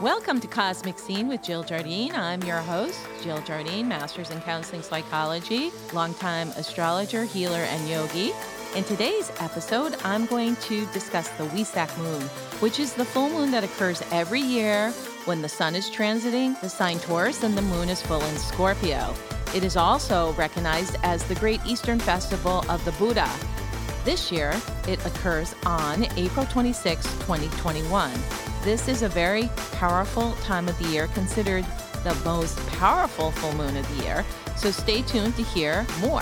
Welcome to Cosmic Scene with Jill Jardine. I'm your host, Jill Jardine, Master's in Counseling Psychology, longtime astrologer, healer, and yogi. In today's episode, I'm going to discuss the Wesak moon, which is the full moon that occurs every year when the sun is transiting the sign Taurus and the moon is full in Scorpio. It is also recognized as the Great Eastern Festival of the Buddha. This year, it occurs on April 26, 2021. This is a very powerful time of the year, considered the most powerful full moon of the year. So stay tuned to hear more.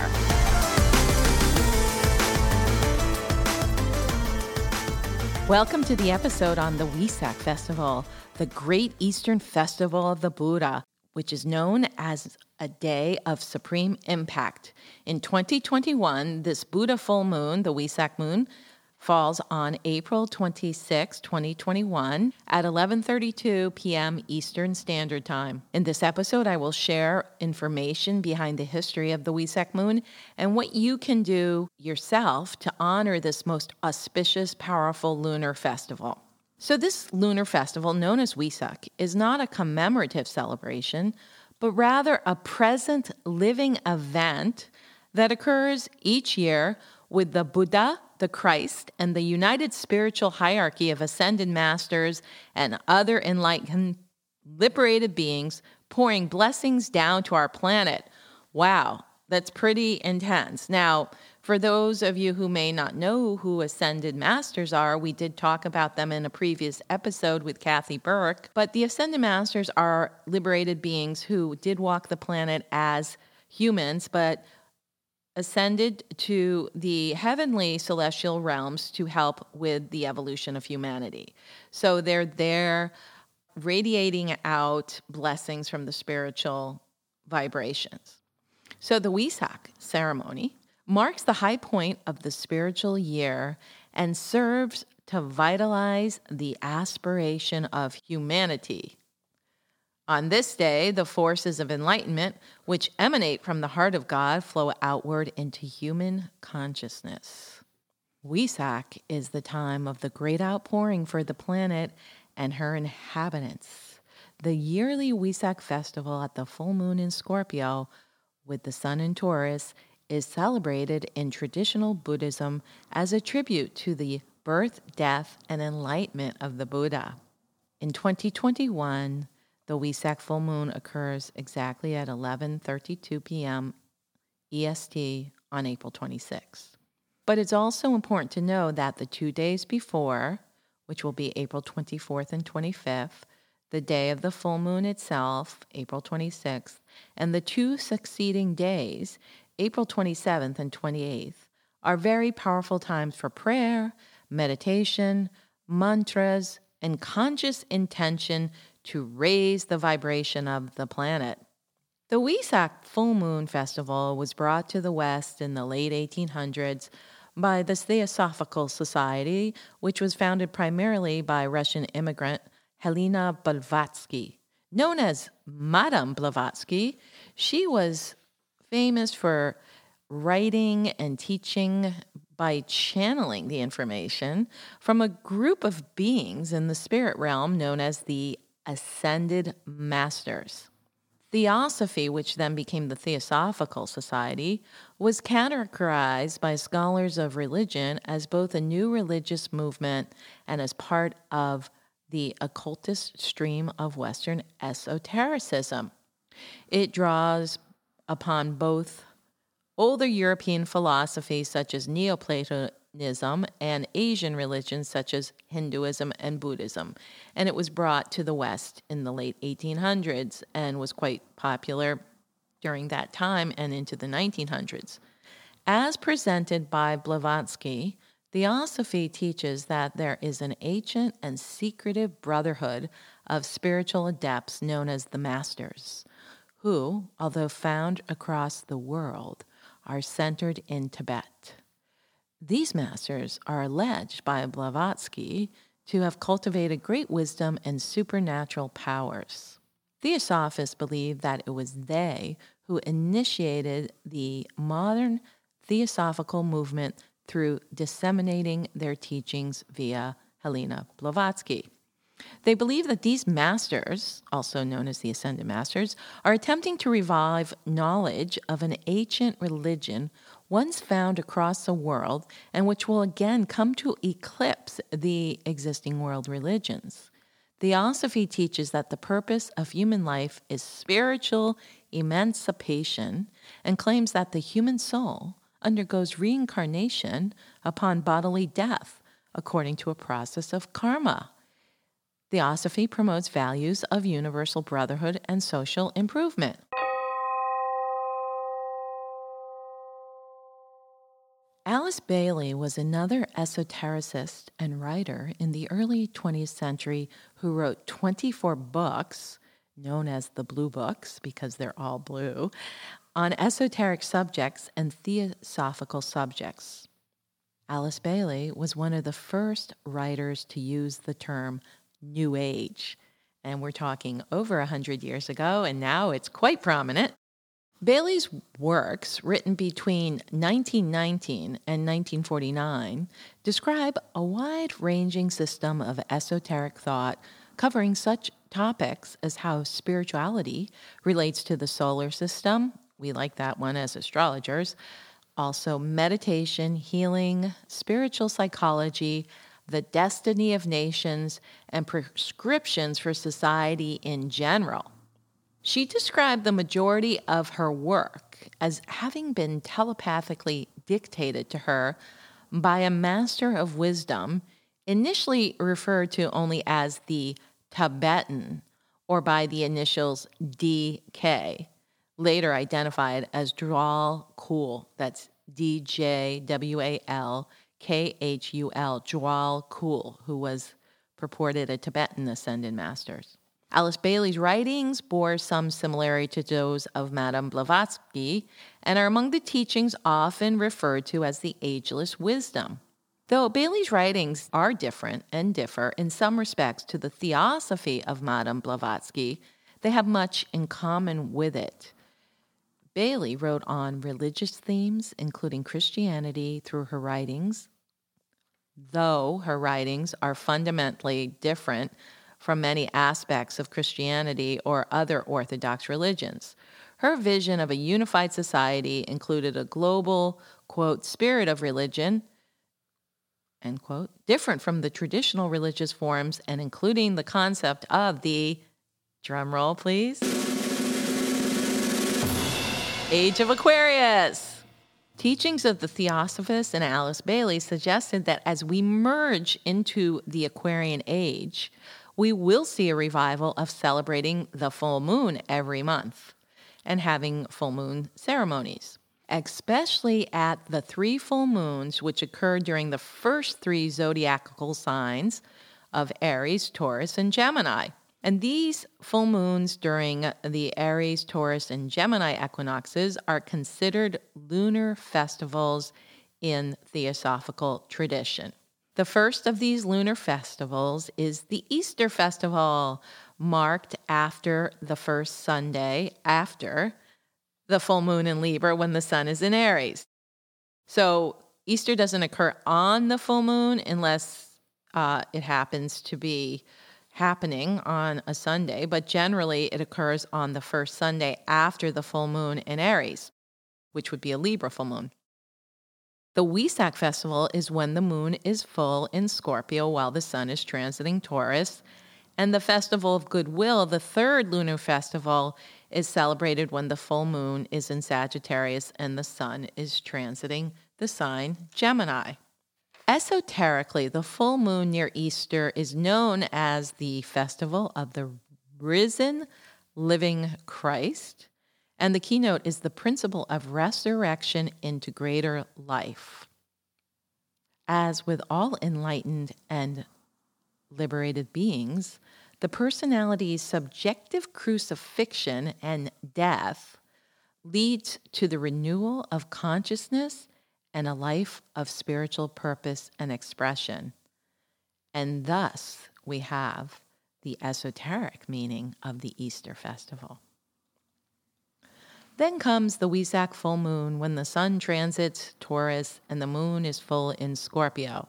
Welcome to the episode on the Wesak Festival, the Great Eastern Festival of the Buddha, which is known as a day of supreme impact. In 2021, this Buddha full moon, the Wesak moon, falls on April 26, 2021 at 11:32 p.m. Eastern Standard Time. In this episode, I will share information behind the history of the Wesak moon and what you can do yourself to honor this most auspicious, powerful lunar festival. So this lunar festival known as Wesak is not a commemorative celebration, but rather a present living event that occurs each year with the Buddha the Christ, and the united spiritual hierarchy of ascended masters and other enlightened, liberated beings pouring blessings down to our planet. Wow, that's pretty intense. Now, for those of you who may not know who Ascended Masters are, we did talk about them in a previous episode with Kathy Burke. But the Ascended Masters are liberated beings who did walk the planet as humans, but ascended to the heavenly celestial realms to help with the evolution of humanity. So they're there radiating out blessings from the spiritual vibrations. So the Wesak ceremony marks the high point of the spiritual year and serves to vitalize the aspiration of humanity on this day, the forces of enlightenment, which emanate from the heart of God, flow outward into human consciousness. Wesak is the time of the great outpouring for the planet and her inhabitants. The yearly Wesak festival at the full moon in Scorpio, with the sun in Taurus, is celebrated in traditional Buddhism as a tribute to the birth, death, and enlightenment of the Buddha. In 2021, the Wesak full moon occurs exactly at 11:32 p.m. EST on April 26. But it's also important to know that the 2 days before, which will be April 24th and 25th, the day of the full moon itself, April 26th, and the two succeeding days, April 27th and 28th, are very powerful times for prayer, meditation, mantras, and conscious intention to raise the vibration of the planet. The Wesak Full Moon Festival was brought to the West in the late 1800s by the Theosophical Society, which was founded primarily by Russian immigrant Helena Blavatsky. Known as Madame Blavatsky, she was famous for writing and teaching by channeling the information from a group of beings in the spirit realm known as the ascended masters. Theosophy, which then became the Theosophical Society, was categorized by scholars of religion as both a new religious movement and as part of the occultist stream of Western esotericism. It draws upon both older European philosophies such as Neoplatonism and Asian religions such as Hinduism and Buddhism. And it was brought to the West in the late 1800s and was quite popular during that time and into the 1900s. As presented by Blavatsky, Theosophy teaches that there is an ancient and secretive brotherhood of spiritual adepts known as the Masters, who, although found across the world, are centered in Tibet. These masters are alleged by Blavatsky to have cultivated great wisdom and supernatural powers. Theosophists believe that it was they who initiated the modern theosophical movement through disseminating their teachings via Helena Blavatsky. They believe that these masters, also known as the Ascended Masters, are attempting to revive knowledge of an ancient religion once found across the world and which will again come to eclipse the existing world religions. Theosophy teaches that the purpose of human life is spiritual emancipation and claims that the human soul undergoes reincarnation upon bodily death according to a process of karma. Theosophy promotes values of universal brotherhood and social improvement. Alice Bailey was another esotericist and writer in the early 20th century who wrote 24 books, known as the Blue Books because they're all blue, on esoteric subjects and theosophical subjects. Alice Bailey was one of the first writers to use the term New Age. And we're talking over a 100 years ago, and now it's quite prominent. Bailey's works, written between 1919 and 1949, describe a wide ranging system of esoteric thought covering such topics as how spirituality relates to the solar system. We like that one as astrologers. Also, meditation, healing, spiritual psychology, the destiny of nations, and prescriptions for society in general. She described the majority of her work as having been telepathically dictated to her by a master of wisdom, initially referred to only as the Tibetan or by the initials DK, later identified as Djwhal Khul. That's D J W A L K H U L, Djwhal Khul, who was purported a Tibetan ascended masters. Alice Bailey's writings bore some similarity to those of Madame Blavatsky and are among the teachings often referred to as the ageless wisdom. Though Bailey's writings are different and differ in some respects to the theosophy of Madame Blavatsky, they have much in common with it. Bailey wrote on religious themes, including Christianity, through her writings, though her writings are fundamentally different from many aspects of Christianity or other Orthodox religions. Her vision of a unified society included a global, quote, spirit of religion, end quote, different from the traditional religious forms and including the concept of the, drum roll please, Age of Aquarius. Teachings of the Theosophists and Alice Bailey suggested that as we merge into the Aquarian age, we will see a revival of celebrating the full moon every month and having full moon ceremonies, especially at the three full moons which occur during the first three zodiacal signs of Aries, Taurus, and Gemini. And these full moons during the Aries, Taurus, and Gemini equinoxes are considered lunar festivals in theosophical tradition. The first of these lunar festivals is the Easter Festival, marked after the first Sunday after the full moon in Libra when the sun is in Aries. So Easter doesn't occur on the full moon unless uh, it happens to be happening on a Sunday, but generally it occurs on the first Sunday after the full moon in Aries, which would be a Libra full moon. The Wesak festival is when the moon is full in Scorpio while the sun is transiting Taurus. And the Festival of Goodwill, the third lunar festival, is celebrated when the full moon is in Sagittarius and the sun is transiting the sign Gemini. Esoterically, the full moon near Easter is known as the Festival of the Risen Living Christ. And the keynote is the principle of resurrection into greater life. As with all enlightened and liberated beings, the personality's subjective crucifixion and death leads to the renewal of consciousness and a life of spiritual purpose and expression. And thus we have the esoteric meaning of the Easter festival. Then comes the Wesak full moon when the sun transits Taurus and the moon is full in Scorpio.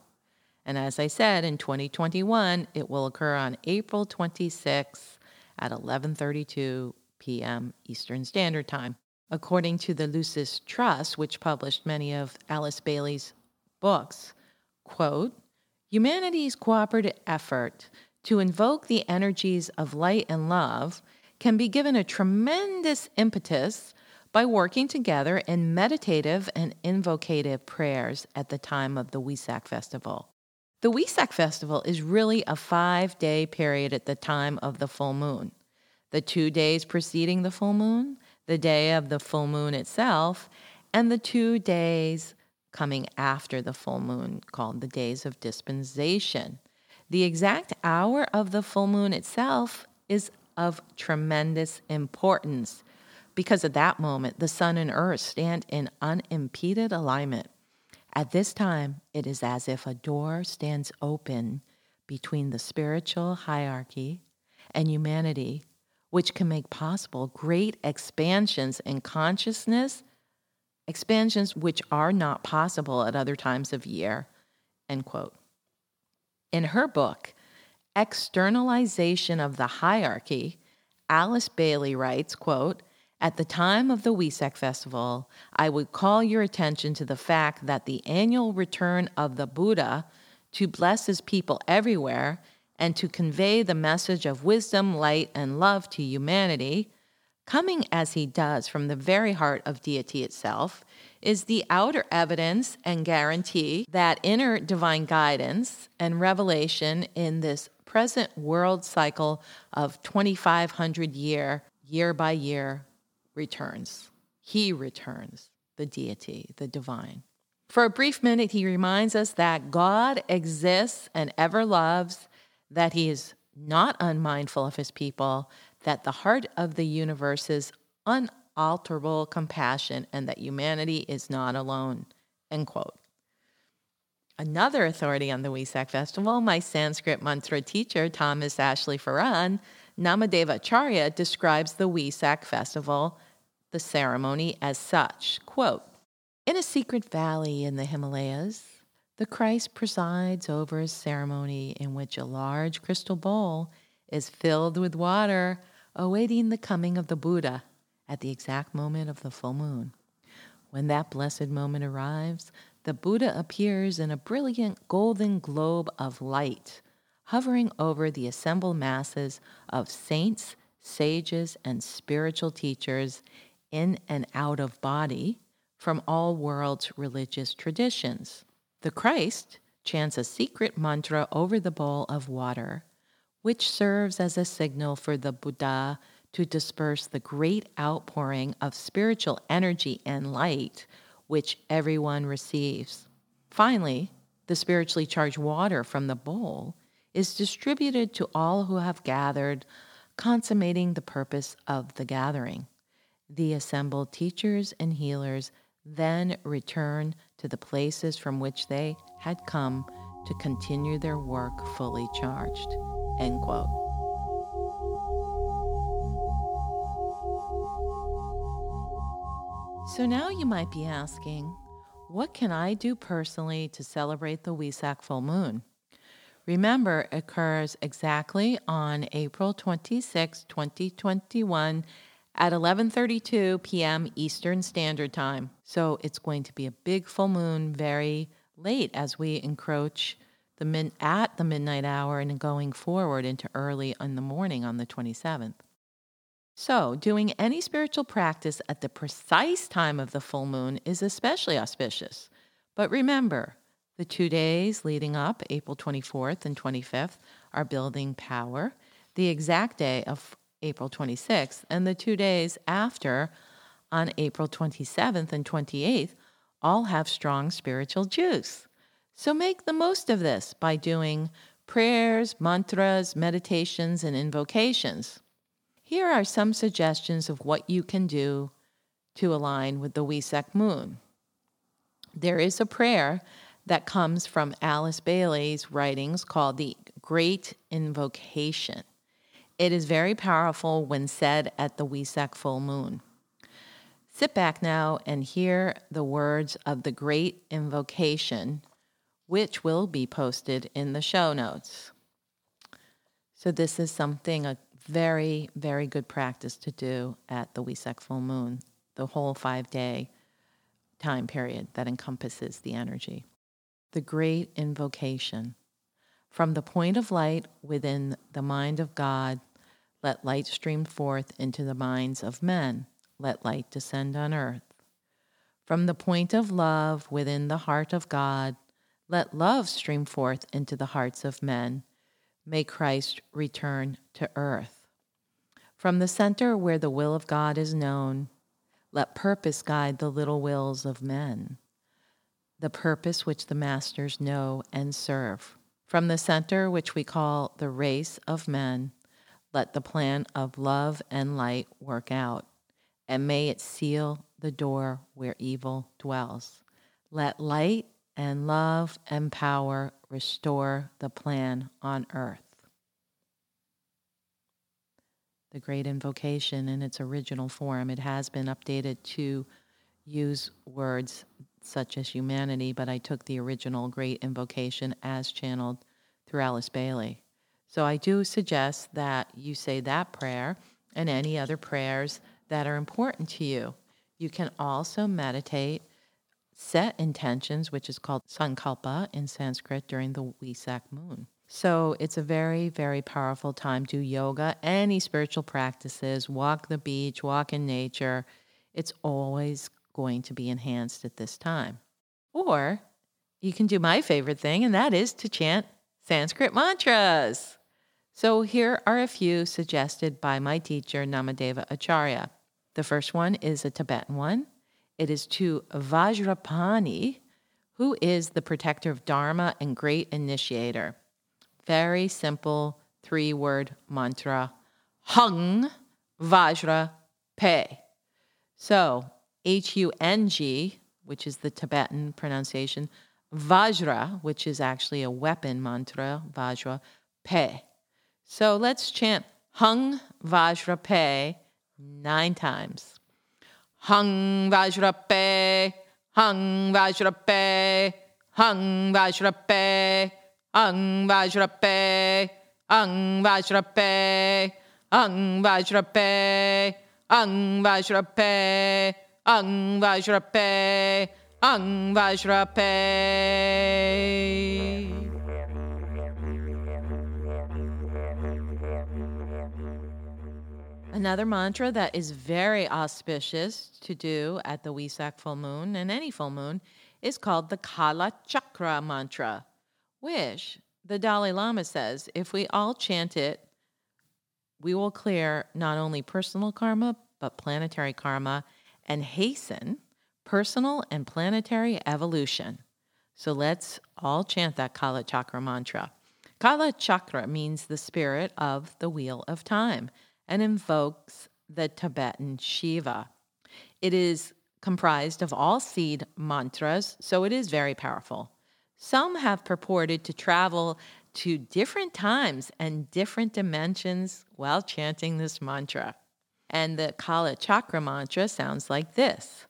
And as I said, in 2021, it will occur on April 26th at 11:32 p.m. Eastern Standard Time. According to the Lucis Trust, which published many of Alice Bailey's books, quote, humanity's cooperative effort to invoke the energies of light and love can be given a tremendous impetus by working together in meditative and invocative prayers at the time of the Wesak Festival. The Wesak Festival is really a five day period at the time of the full moon. The two days preceding the full moon, the day of the full moon itself, and the two days coming after the full moon, called the days of dispensation. The exact hour of the full moon itself is of tremendous importance. Because at that moment, the sun and earth stand in unimpeded alignment. At this time, it is as if a door stands open between the spiritual hierarchy and humanity, which can make possible great expansions in consciousness, expansions which are not possible at other times of year. End quote. In her book, Externalization of the Hierarchy, Alice Bailey writes, quote, at the time of the Wesak Festival, I would call your attention to the fact that the annual return of the Buddha to bless his people everywhere and to convey the message of wisdom, light, and love to humanity, coming as he does from the very heart of deity itself, is the outer evidence and guarantee that inner divine guidance and revelation in this present world cycle of 2500 year year by year returns. He returns, the deity, the divine. For a brief minute, he reminds us that God exists and ever loves, that he is not unmindful of his people, that the heart of the universe is unalterable compassion, and that humanity is not alone. End quote. Another authority on the Wesak Festival, my Sanskrit mantra teacher, Thomas Ashley Farrand, Namadeva Acharya, describes the Wesak Festival the ceremony as such. Quote In a secret valley in the Himalayas, the Christ presides over a ceremony in which a large crystal bowl is filled with water, awaiting the coming of the Buddha at the exact moment of the full moon. When that blessed moment arrives, the Buddha appears in a brilliant golden globe of light, hovering over the assembled masses of saints, sages, and spiritual teachers in and out of body from all world's religious traditions. The Christ chants a secret mantra over the bowl of water, which serves as a signal for the Buddha to disperse the great outpouring of spiritual energy and light which everyone receives. Finally, the spiritually charged water from the bowl is distributed to all who have gathered, consummating the purpose of the gathering. The assembled teachers and healers then return to the places from which they had come to continue their work fully charged. End quote. So now you might be asking, what can I do personally to celebrate the Wesak full moon? Remember, it occurs exactly on April 26, 2021 at 11:32 p.m. Eastern Standard Time. So it's going to be a big full moon very late as we encroach the min- at the midnight hour and going forward into early in the morning on the 27th. So, doing any spiritual practice at the precise time of the full moon is especially auspicious. But remember, the two days leading up, April 24th and 25th, are building power. The exact day of April 26th, and the two days after, on April 27th and 28th, all have strong spiritual juice. So make the most of this by doing prayers, mantras, meditations, and invocations. Here are some suggestions of what you can do to align with the Wesak moon. There is a prayer that comes from Alice Bailey's writings called the Great Invocation. It is very powerful when said at the Wesak full moon. Sit back now and hear the words of the great invocation, which will be posted in the show notes. So, this is something, a very, very good practice to do at the Wesak full moon, the whole five day time period that encompasses the energy. The great invocation. From the point of light within the mind of God, let light stream forth into the minds of men. Let light descend on earth. From the point of love within the heart of God, let love stream forth into the hearts of men. May Christ return to earth. From the center where the will of God is known, let purpose guide the little wills of men, the purpose which the masters know and serve. From the center which we call the race of men, let the plan of love and light work out, and may it seal the door where evil dwells. Let light and love and power restore the plan on earth. The Great Invocation in its original form, it has been updated to use words such as humanity, but I took the original Great Invocation as channeled through Alice Bailey. So I do suggest that you say that prayer and any other prayers that are important to you. You can also meditate, set intentions, which is called sankalpa in Sanskrit during the Wesak moon. So it's a very, very powerful time. Do yoga, any spiritual practices, walk the beach, walk in nature. It's always going to be enhanced at this time. Or you can do my favorite thing, and that is to chant Sanskrit mantras. So here are a few suggested by my teacher, Namadeva Acharya. The first one is a Tibetan one. It is to Vajrapani, who is the protector of Dharma and great initiator. Very simple three word mantra Hung Vajra Pe. So H U N G, which is the Tibetan pronunciation, Vajra, which is actually a weapon mantra, Vajra Pe. So let's chant Hung Vajrape nine times. Hung Vajrape, Hung Vajrape, Hung Vajrape, Hung Vajrape, Hung Vajrape, Hung Vajrape, Hung Vajrape, Hung Vajrape, Hung Vajrape. Another mantra that is very auspicious to do at the Wesak full moon and any full moon is called the Kala Chakra mantra, which the Dalai Lama says if we all chant it, we will clear not only personal karma, but planetary karma and hasten personal and planetary evolution. So let's all chant that Kala Chakra mantra. Kala Chakra means the spirit of the wheel of time and invokes the Tibetan Shiva. It is comprised of all seed mantras, so it is very powerful. Some have purported to travel to different times and different dimensions while chanting this mantra. And the Kala Chakra mantra sounds like this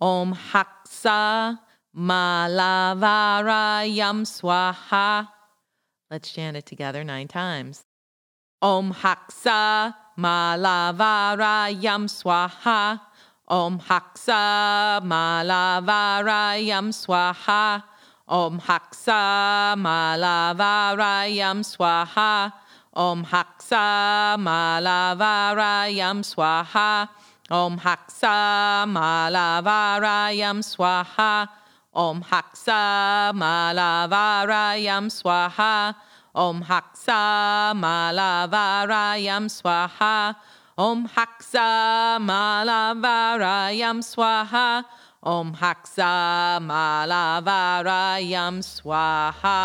Om Haksa Malavarayam Swaha. Let's chant it together nine times. Om Haksa Malavarayam Swaha. Om Haksa Malavarayam Swaha. Om Haksa Malavarayam Swaha. Om Haksa Malavarayam Swaha. Om Haksa Malavarayam Swaha. Om Haksa Malavarayam Swaha. Om Haksa Malavarayam Swaha. Om Haksa Malavarayam Swaha. Om Haksa Malavarayam Swaha.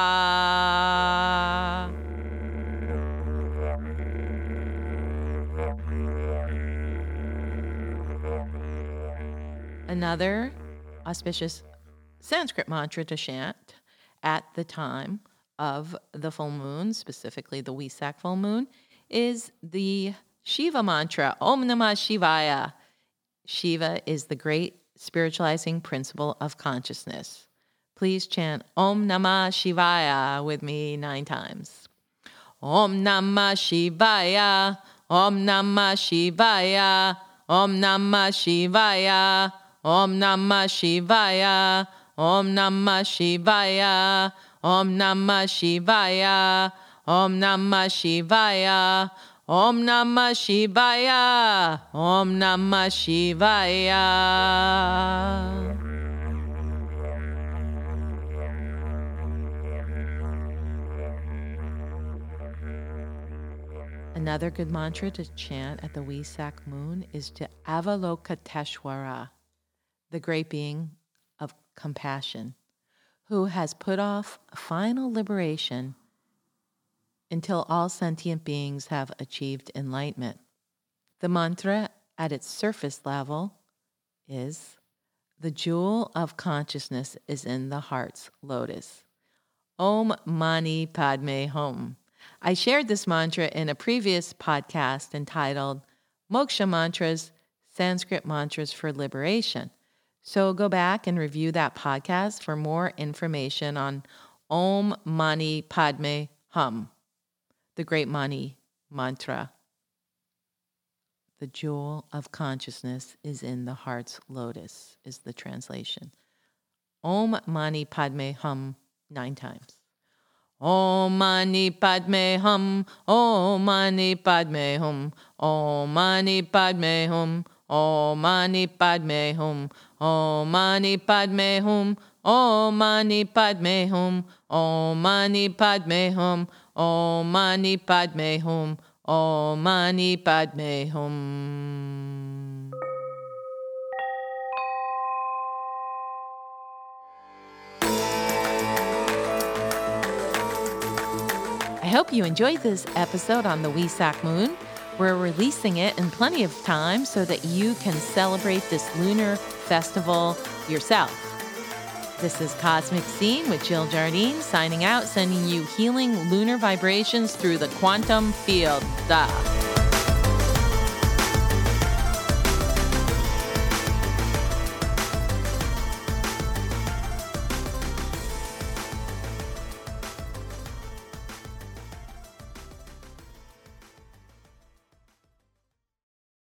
Another auspicious Sanskrit mantra to chant at the time of the full moon, specifically the Wesak full moon, is the Shiva mantra, Om Namah Shivaya. Shiva is the great spiritualizing principle of consciousness. please chant Om Namah Shivaya with me nine times. Om Namah Shivaya, Om Namah Shivaya, Om Namah Shivaya, Om Namah Shivaya, Om Namah Shivaya, Om Namah Shivaya, Om Namah Shivaya, Om Namah Shivaya, Om Namah Shivaya. Om Namah Shivaya. Another good mantra to chant at the Wesak moon is to Avalokiteshvara, the great being of compassion, who has put off final liberation until all sentient beings have achieved enlightenment. The mantra at its surface level is the jewel of consciousness is in the heart's lotus. Om Mani Padme Hum. I shared this mantra in a previous podcast entitled Moksha Mantras Sanskrit Mantras for Liberation. So go back and review that podcast for more information on Om Mani Padme Hum, the great Mani mantra. The jewel of consciousness is in the heart's lotus, is the translation. Om Mani Padme Hum nine times. Om Mani Padme Hum, Om Mani Padme Hum, Om Mani Padme Hum, Om Mani Padme Hum, Om Mani Padme Hum, Om Mani Padme Hum, Om Mani Padme Hum, Om Mani Padme Hum, Om Mani Padme Hum. I hope you enjoyed this episode on the Wesak Moon. We're releasing it in plenty of time so that you can celebrate this lunar festival yourself. This is Cosmic Scene with Jill Jardine signing out, sending you healing lunar vibrations through the quantum field. Duh.